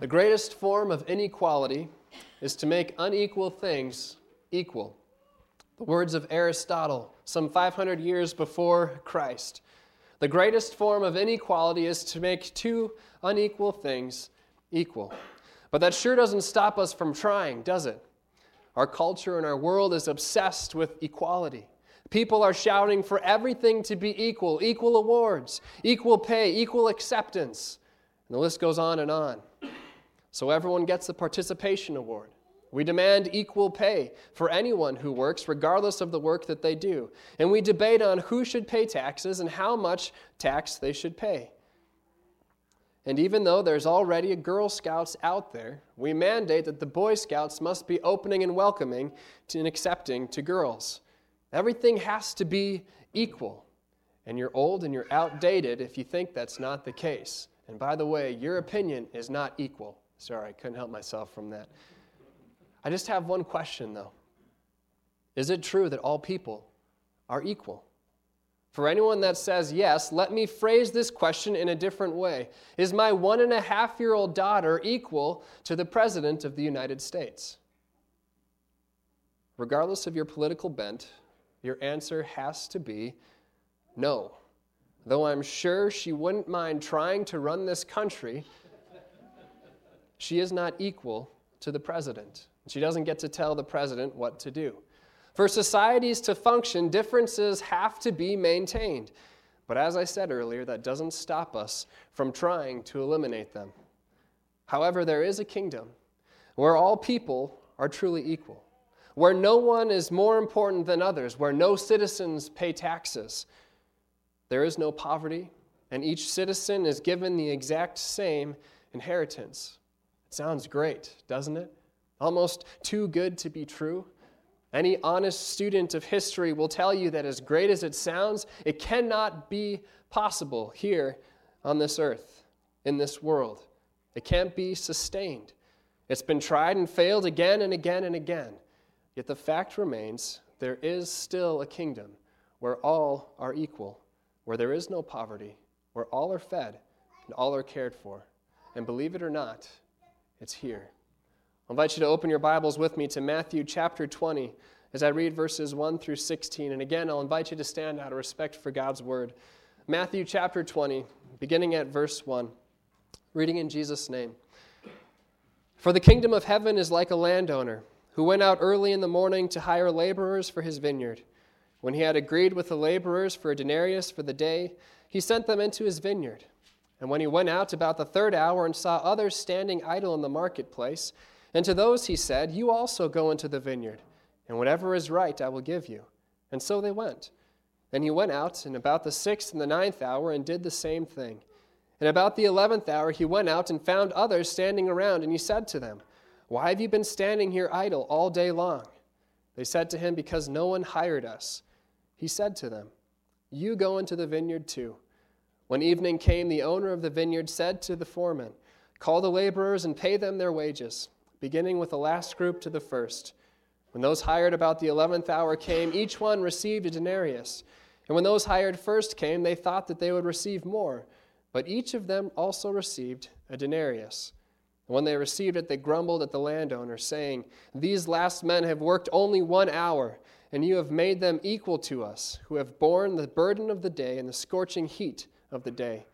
The greatest form of inequality is to make unequal things equal. The words of Aristotle, some 500 years before Christ. The greatest form of inequality is to make two unequal things equal. But that sure doesn't stop us from trying, does it? Our culture and our world is obsessed with equality. People are shouting for everything to be equal equal awards, equal pay, equal acceptance. And the list goes on and on. So everyone gets a participation award. We demand equal pay for anyone who works, regardless of the work that they do. And we debate on who should pay taxes and how much tax they should pay. And even though there's already a Girl Scouts out there, we mandate that the Boy Scouts must be opening and welcoming and accepting to girls. Everything has to be equal. And you're old and you're outdated if you think that's not the case. And by the way, your opinion is not equal. Sorry, I couldn't help myself from that. I just have one question, though. Is it true that all people are equal? For anyone that says yes, let me phrase this question in a different way. Is my one and a half year old daughter equal to the President of the United States? Regardless of your political bent, your answer has to be no. Though I'm sure she wouldn't mind trying to run this country, she is not equal to the president. She doesn't get to tell the president what to do. For societies to function, differences have to be maintained. But as I said earlier, that doesn't stop us from trying to eliminate them. However, there is a kingdom where all people are truly equal, where no one is more important than others, where no citizens pay taxes. There is no poverty, and each citizen is given the exact same inheritance. Sounds great, doesn't it? Almost too good to be true. Any honest student of history will tell you that, as great as it sounds, it cannot be possible here on this earth, in this world. It can't be sustained. It's been tried and failed again and again and again. Yet the fact remains there is still a kingdom where all are equal, where there is no poverty, where all are fed and all are cared for. And believe it or not, it's here. I invite you to open your Bibles with me to Matthew chapter 20 as I read verses 1 through 16. And again, I'll invite you to stand out of respect for God's word. Matthew chapter 20, beginning at verse 1, reading in Jesus' name. For the kingdom of heaven is like a landowner who went out early in the morning to hire laborers for his vineyard. When he had agreed with the laborers for a denarius for the day, he sent them into his vineyard. And when he went out about the third hour and saw others standing idle in the marketplace, and to those he said, You also go into the vineyard, and whatever is right I will give you. And so they went. And he went out, and about the sixth and the ninth hour, and did the same thing. And about the eleventh hour he went out and found others standing around, and he said to them, Why have you been standing here idle all day long? They said to him, Because no one hired us. He said to them, You go into the vineyard too. When evening came, the owner of the vineyard said to the foreman, Call the laborers and pay them their wages beginning with the last group to the first. When those hired about the eleventh hour came, each one received a denarius. And when those hired first came, they thought that they would receive more. But each of them also received a denarius. And when they received it, they grumbled at the landowner, saying, These last men have worked only one hour, and you have made them equal to us, who have borne the burden of the day and the scorching heat of the day.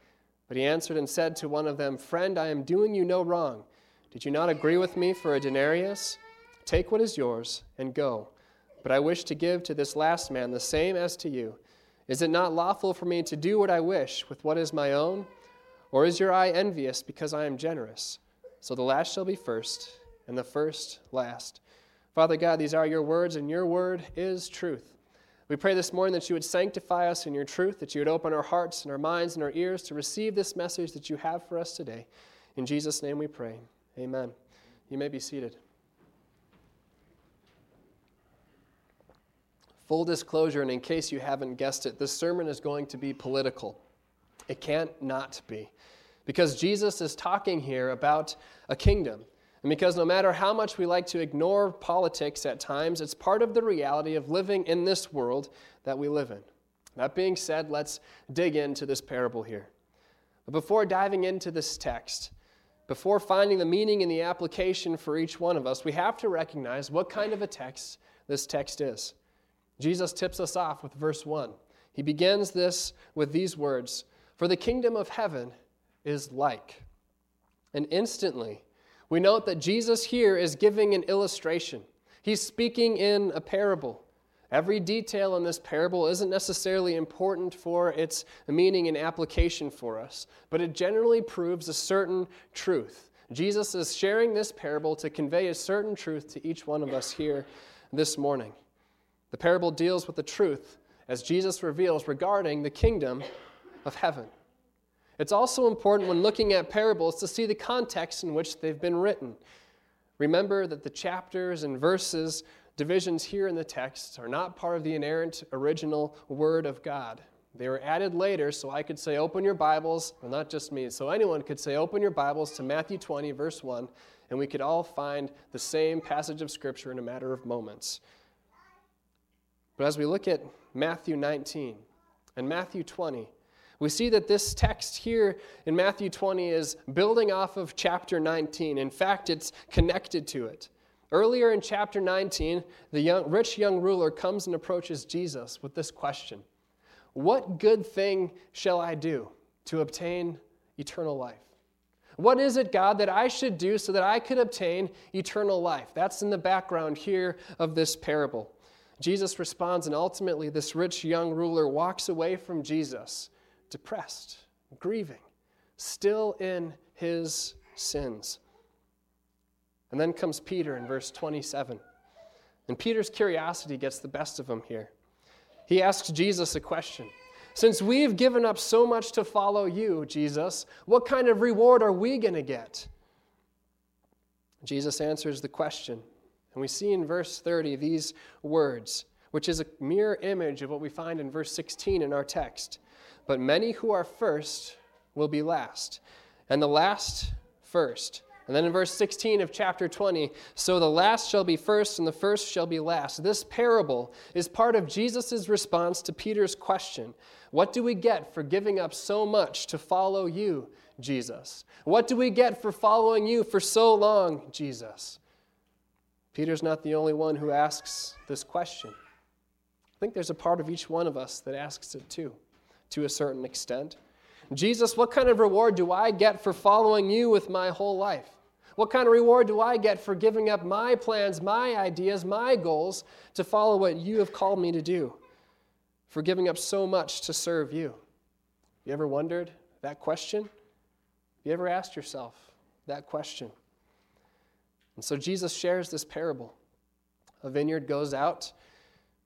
But he answered and said to one of them, Friend, I am doing you no wrong. Did you not agree with me for a denarius? Take what is yours and go. But I wish to give to this last man the same as to you. Is it not lawful for me to do what I wish with what is my own? Or is your eye envious because I am generous? So the last shall be first, and the first last. Father God, these are your words, and your word is truth. We pray this morning that you would sanctify us in your truth, that you would open our hearts and our minds and our ears to receive this message that you have for us today. In Jesus' name we pray. Amen. You may be seated. Full disclosure, and in case you haven't guessed it, this sermon is going to be political. It can't not be. Because Jesus is talking here about a kingdom. And because no matter how much we like to ignore politics at times, it's part of the reality of living in this world that we live in. That being said, let's dig into this parable here. But before diving into this text, before finding the meaning and the application for each one of us, we have to recognize what kind of a text this text is. Jesus tips us off with verse 1. He begins this with these words For the kingdom of heaven is like. And instantly, we note that Jesus here is giving an illustration. He's speaking in a parable. Every detail in this parable isn't necessarily important for its meaning and application for us, but it generally proves a certain truth. Jesus is sharing this parable to convey a certain truth to each one of us here this morning. The parable deals with the truth, as Jesus reveals, regarding the kingdom of heaven. It's also important when looking at parables to see the context in which they've been written. Remember that the chapters and verses divisions here in the text are not part of the inerrant original Word of God. They were added later, so I could say, Open your Bibles, well, not just me, so anyone could say, Open your Bibles to Matthew 20, verse 1, and we could all find the same passage of Scripture in a matter of moments. But as we look at Matthew 19 and Matthew 20, we see that this text here in Matthew 20 is building off of chapter 19. In fact, it's connected to it. Earlier in chapter 19, the young, rich young ruler comes and approaches Jesus with this question What good thing shall I do to obtain eternal life? What is it, God, that I should do so that I could obtain eternal life? That's in the background here of this parable. Jesus responds, and ultimately, this rich young ruler walks away from Jesus, depressed, grieving, still in his sins. And then comes Peter in verse 27. And Peter's curiosity gets the best of him here. He asks Jesus a question Since we've given up so much to follow you, Jesus, what kind of reward are we going to get? Jesus answers the question. And we see in verse 30 these words, which is a mirror image of what we find in verse 16 in our text. But many who are first will be last, and the last first. And then in verse 16 of chapter 20, so the last shall be first and the first shall be last. This parable is part of Jesus' response to Peter's question What do we get for giving up so much to follow you, Jesus? What do we get for following you for so long, Jesus? Peter's not the only one who asks this question. I think there's a part of each one of us that asks it too, to a certain extent. Jesus, what kind of reward do I get for following you with my whole life? What kind of reward do I get for giving up my plans, my ideas, my goals to follow what you have called me to do? For giving up so much to serve you? You ever wondered that question? You ever asked yourself that question? And so Jesus shares this parable. A vineyard goes out,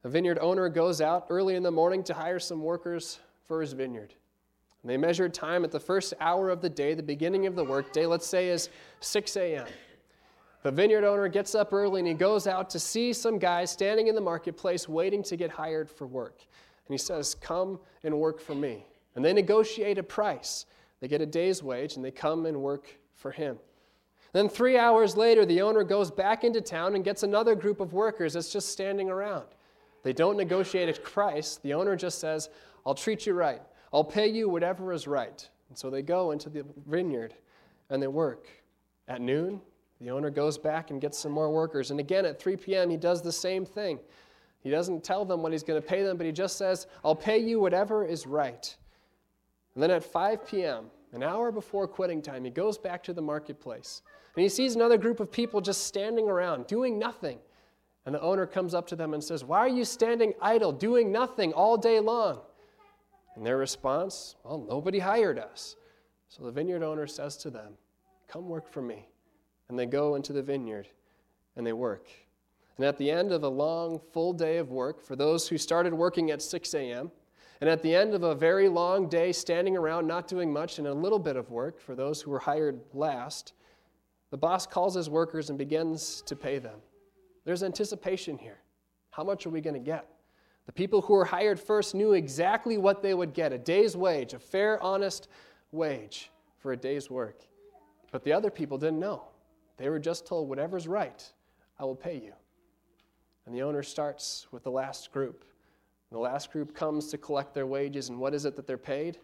a vineyard owner goes out early in the morning to hire some workers for his vineyard. And they measured time at the first hour of the day, the beginning of the workday, let's say is 6 a.m. The vineyard owner gets up early and he goes out to see some guys standing in the marketplace waiting to get hired for work. And he says, Come and work for me. And they negotiate a price. They get a day's wage and they come and work for him. Then, three hours later, the owner goes back into town and gets another group of workers that's just standing around. They don't negotiate a price. The owner just says, I'll treat you right. I'll pay you whatever is right. And so they go into the vineyard and they work. At noon, the owner goes back and gets some more workers. And again, at 3 p.m., he does the same thing. He doesn't tell them what he's going to pay them, but he just says, I'll pay you whatever is right. And then at 5 p.m., an hour before quitting time, he goes back to the marketplace. And he sees another group of people just standing around, doing nothing. And the owner comes up to them and says, Why are you standing idle, doing nothing all day long? And their response, well, nobody hired us. So the vineyard owner says to them, Come work for me. And they go into the vineyard and they work. And at the end of a long, full day of work, for those who started working at 6 a.m., and at the end of a very long day standing around not doing much and a little bit of work, for those who were hired last, the boss calls his workers and begins to pay them. There's anticipation here. How much are we going to get? The people who were hired first knew exactly what they would get a day's wage, a fair, honest wage for a day's work. But the other people didn't know. They were just told, whatever's right, I will pay you. And the owner starts with the last group. The last group comes to collect their wages, and what is it that they're paid?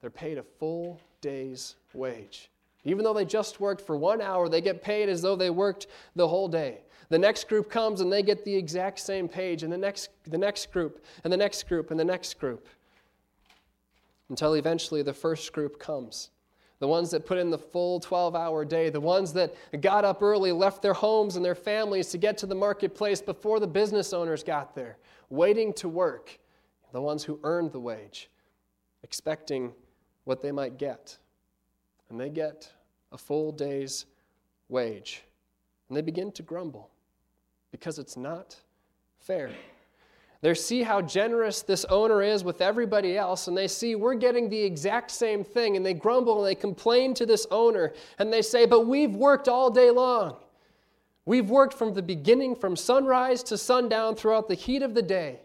They're paid a full day's wage. Even though they just worked for one hour, they get paid as though they worked the whole day. The next group comes and they get the exact same page, and the next, the next group, and the next group, and the next group. Until eventually the first group comes. The ones that put in the full 12 hour day, the ones that got up early, left their homes and their families to get to the marketplace before the business owners got there, waiting to work. The ones who earned the wage, expecting what they might get. And they get a full day's wage. And they begin to grumble because it's not fair. They see how generous this owner is with everybody else, and they see we're getting the exact same thing, and they grumble and they complain to this owner, and they say, But we've worked all day long. We've worked from the beginning, from sunrise to sundown throughout the heat of the day,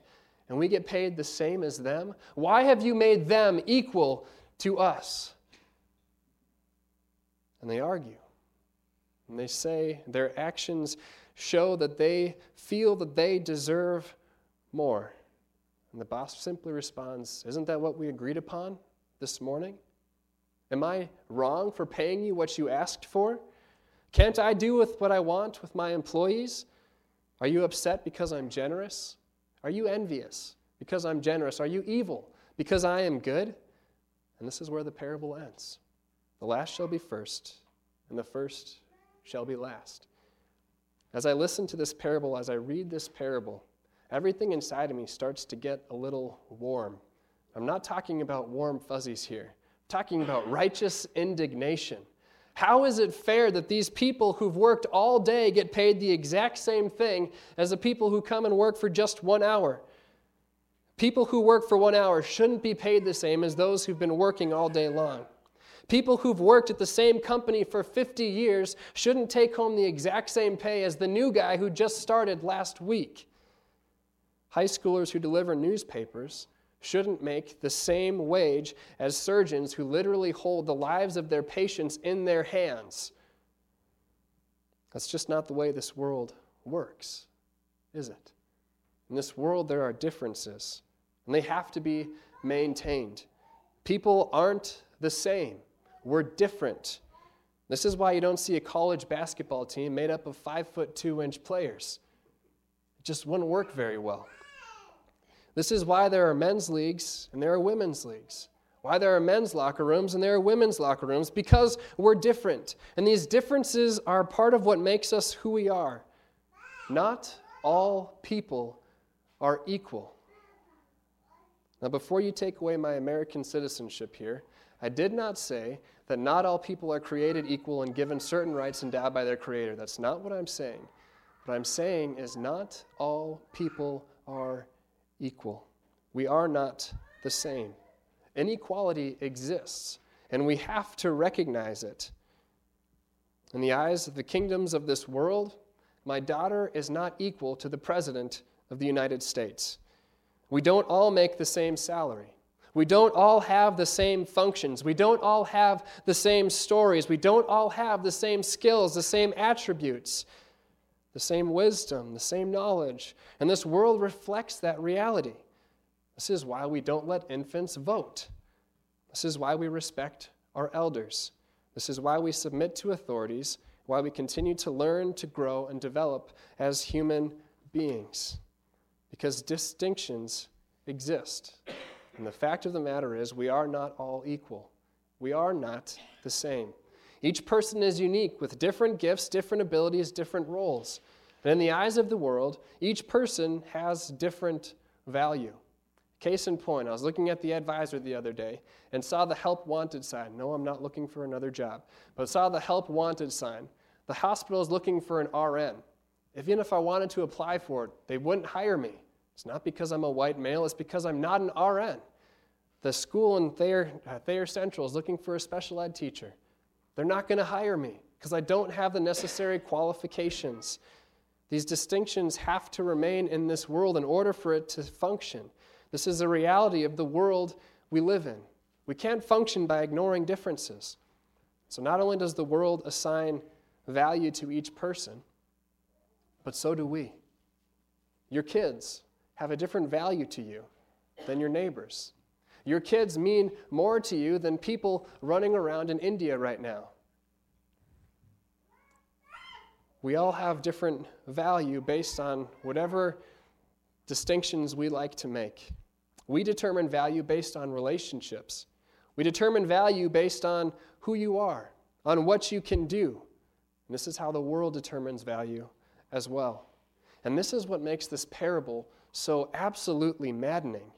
and we get paid the same as them. Why have you made them equal to us? and they argue. And they say their actions show that they feel that they deserve more. And the boss simply responds, Isn't that what we agreed upon this morning? Am I wrong for paying you what you asked for? Can't I do with what I want with my employees? Are you upset because I'm generous? Are you envious because I'm generous? Are you evil because I am good? And this is where the parable ends. The last shall be first, and the first shall be last. As I listen to this parable, as I read this parable, everything inside of me starts to get a little warm. I'm not talking about warm fuzzies here, I'm talking about righteous indignation. How is it fair that these people who've worked all day get paid the exact same thing as the people who come and work for just one hour? People who work for one hour shouldn't be paid the same as those who've been working all day long. People who've worked at the same company for 50 years shouldn't take home the exact same pay as the new guy who just started last week. High schoolers who deliver newspapers shouldn't make the same wage as surgeons who literally hold the lives of their patients in their hands. That's just not the way this world works, is it? In this world, there are differences, and they have to be maintained. People aren't the same. We're different. This is why you don't see a college basketball team made up of five foot two inch players. It just wouldn't work very well. This is why there are men's leagues and there are women's leagues. Why there are men's locker rooms and there are women's locker rooms, because we're different. And these differences are part of what makes us who we are. Not all people are equal. Now, before you take away my American citizenship here, I did not say that not all people are created equal and given certain rights endowed by their Creator. That's not what I'm saying. What I'm saying is not all people are equal. We are not the same. Inequality exists, and we have to recognize it. In the eyes of the kingdoms of this world, my daughter is not equal to the President of the United States. We don't all make the same salary. We don't all have the same functions. We don't all have the same stories. We don't all have the same skills, the same attributes, the same wisdom, the same knowledge. And this world reflects that reality. This is why we don't let infants vote. This is why we respect our elders. This is why we submit to authorities, why we continue to learn, to grow, and develop as human beings. Because distinctions exist. And the fact of the matter is, we are not all equal. We are not the same. Each person is unique with different gifts, different abilities, different roles. And in the eyes of the world, each person has different value. Case in point, I was looking at the advisor the other day and saw the help wanted sign. No, I'm not looking for another job, but saw the help wanted sign. The hospital is looking for an RN. Even if I wanted to apply for it, they wouldn't hire me. It's not because I'm a white male, it's because I'm not an RN. The school in Thayer, uh, Thayer Central is looking for a special ed teacher. They're not going to hire me because I don't have the necessary qualifications. These distinctions have to remain in this world in order for it to function. This is the reality of the world we live in. We can't function by ignoring differences. So, not only does the world assign value to each person, but so do we. Your kids, have a different value to you than your neighbors. Your kids mean more to you than people running around in India right now. We all have different value based on whatever distinctions we like to make. We determine value based on relationships. We determine value based on who you are, on what you can do. And this is how the world determines value as well. And this is what makes this parable so absolutely maddening.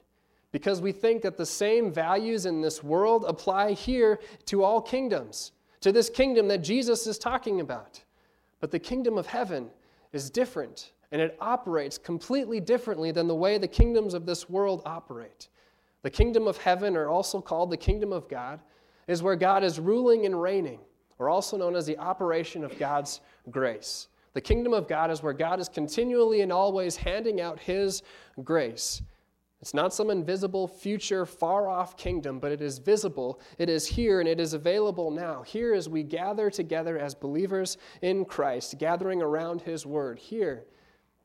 Because we think that the same values in this world apply here to all kingdoms, to this kingdom that Jesus is talking about. But the kingdom of heaven is different, and it operates completely differently than the way the kingdoms of this world operate. The kingdom of heaven, or also called the kingdom of God, is where God is ruling and reigning, or also known as the operation of God's grace. The kingdom of God is where God is continually and always handing out his grace. It's not some invisible, future, far off kingdom, but it is visible, it is here, and it is available now. Here, as we gather together as believers in Christ, gathering around his word, here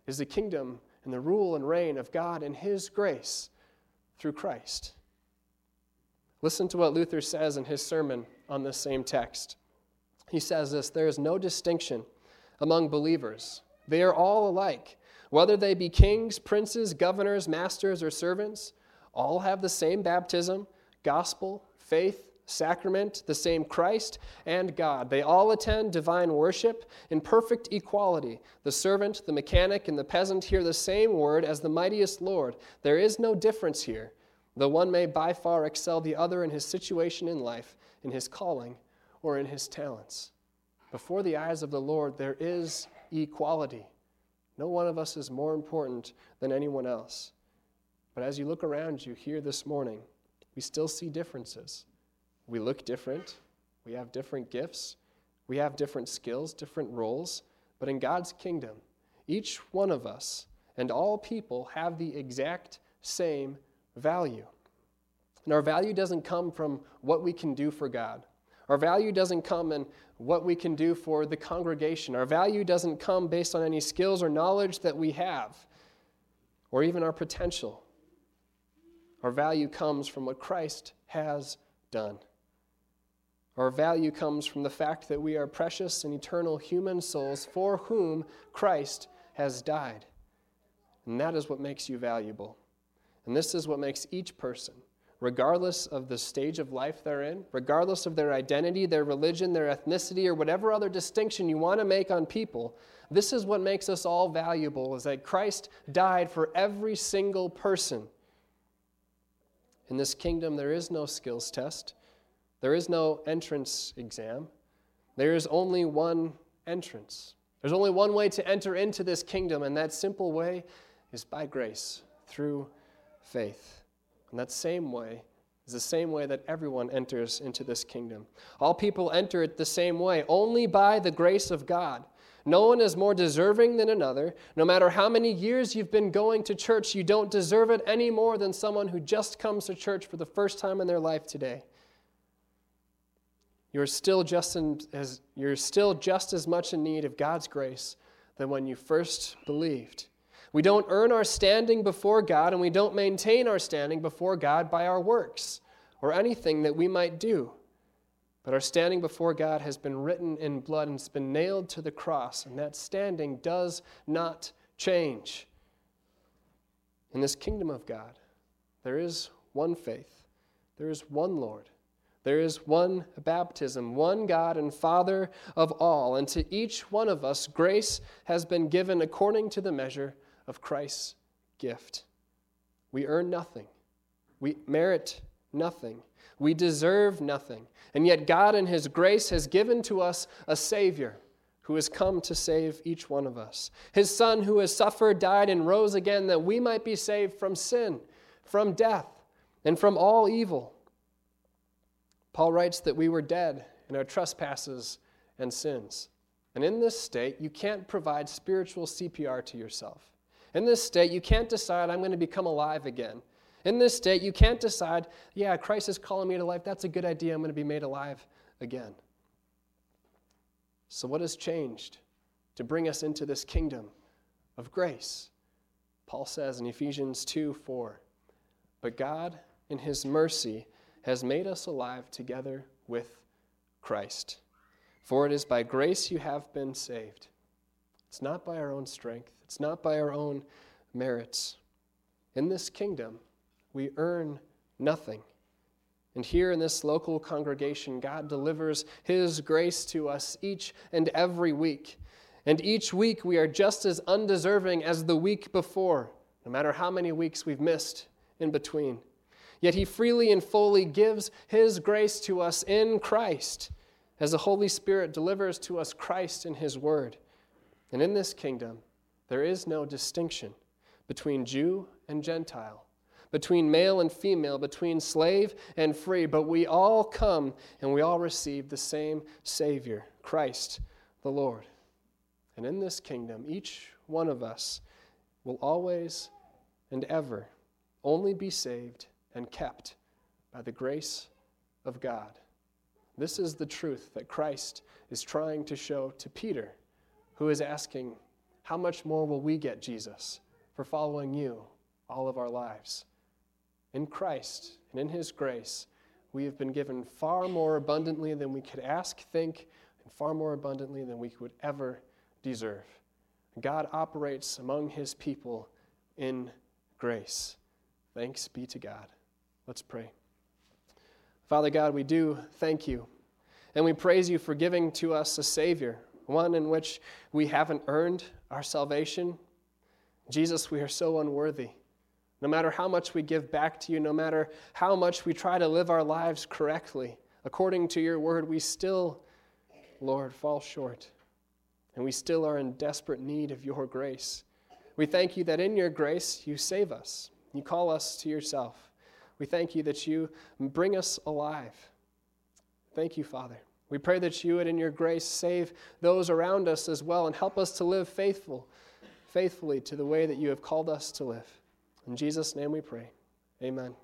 is the kingdom and the rule and reign of God and his grace through Christ. Listen to what Luther says in his sermon on this same text. He says this There is no distinction among believers, they are all alike. Whether they be kings, princes, governors, masters, or servants, all have the same baptism, gospel, faith, sacrament, the same Christ and God. They all attend divine worship in perfect equality. The servant, the mechanic, and the peasant hear the same word as the mightiest Lord. There is no difference here, though one may by far excel the other in his situation in life, in his calling, or in his talents. Before the eyes of the Lord, there is equality. No one of us is more important than anyone else. But as you look around you here this morning, we still see differences. We look different. We have different gifts. We have different skills, different roles. But in God's kingdom, each one of us and all people have the exact same value. And our value doesn't come from what we can do for God. Our value doesn't come in what we can do for the congregation. Our value doesn't come based on any skills or knowledge that we have, or even our potential. Our value comes from what Christ has done. Our value comes from the fact that we are precious and eternal human souls for whom Christ has died. And that is what makes you valuable. And this is what makes each person, regardless of the stage of life they're in, regardless of their identity, their religion, their ethnicity, or whatever other distinction you want to make on people, this is what makes us all valuable is that Christ died for every single person. In this kingdom, there is no skills test. There is no entrance exam. There is only one entrance. There's only one way to enter into this kingdom, and that simple way is by grace, through faith. And that same way is the same way that everyone enters into this kingdom. All people enter it the same way, only by the grace of God. No one is more deserving than another. No matter how many years you've been going to church, you don't deserve it any more than someone who just comes to church for the first time in their life today you're still just in, as you're still just as much in need of God's grace than when you first believed. We don't earn our standing before God and we don't maintain our standing before God by our works or anything that we might do. But our standing before God has been written in blood and it's been nailed to the cross, and that standing does not change. In this kingdom of God, there is one faith, there is one Lord there is one baptism, one God and Father of all, and to each one of us, grace has been given according to the measure of Christ's gift. We earn nothing, we merit nothing, we deserve nothing, and yet God, in His grace, has given to us a Savior who has come to save each one of us. His Son, who has suffered, died, and rose again, that we might be saved from sin, from death, and from all evil. Paul writes that we were dead in our trespasses and sins. And in this state, you can't provide spiritual CPR to yourself. In this state, you can't decide, I'm going to become alive again. In this state, you can't decide, yeah, Christ is calling me to life. That's a good idea. I'm going to be made alive again. So, what has changed to bring us into this kingdom of grace? Paul says in Ephesians 2 4, But God, in his mercy, has made us alive together with Christ. For it is by grace you have been saved, It's not by our own strength, it's not by our own merits. In this kingdom, we earn nothing. And here in this local congregation, God delivers His grace to us each and every week. And each week we are just as undeserving as the week before, no matter how many weeks we've missed in between. Yet He freely and fully gives His grace to us in Christ, as the Holy Spirit delivers to us Christ in His Word. And in this kingdom, there is no distinction between Jew and Gentile, between male and female, between slave and free, but we all come and we all receive the same Savior, Christ the Lord. And in this kingdom, each one of us will always and ever only be saved and kept by the grace of God. This is the truth that Christ is trying to show to Peter who is asking, How much more will we get, Jesus, for following you all of our lives? In Christ and in His grace, we have been given far more abundantly than we could ask, think, and far more abundantly than we could ever deserve. God operates among His people in grace. Thanks be to God. Let's pray. Father God, we do thank you, and we praise you for giving to us a Savior one in which we haven't earned our salvation. Jesus, we are so unworthy. No matter how much we give back to you, no matter how much we try to live our lives correctly, according to your word, we still, Lord, fall short. And we still are in desperate need of your grace. We thank you that in your grace you save us, you call us to yourself. We thank you that you bring us alive. Thank you, Father. We pray that you would, in your grace, save those around us as well and help us to live faithful, faithfully to the way that you have called us to live. In Jesus' name we pray. Amen.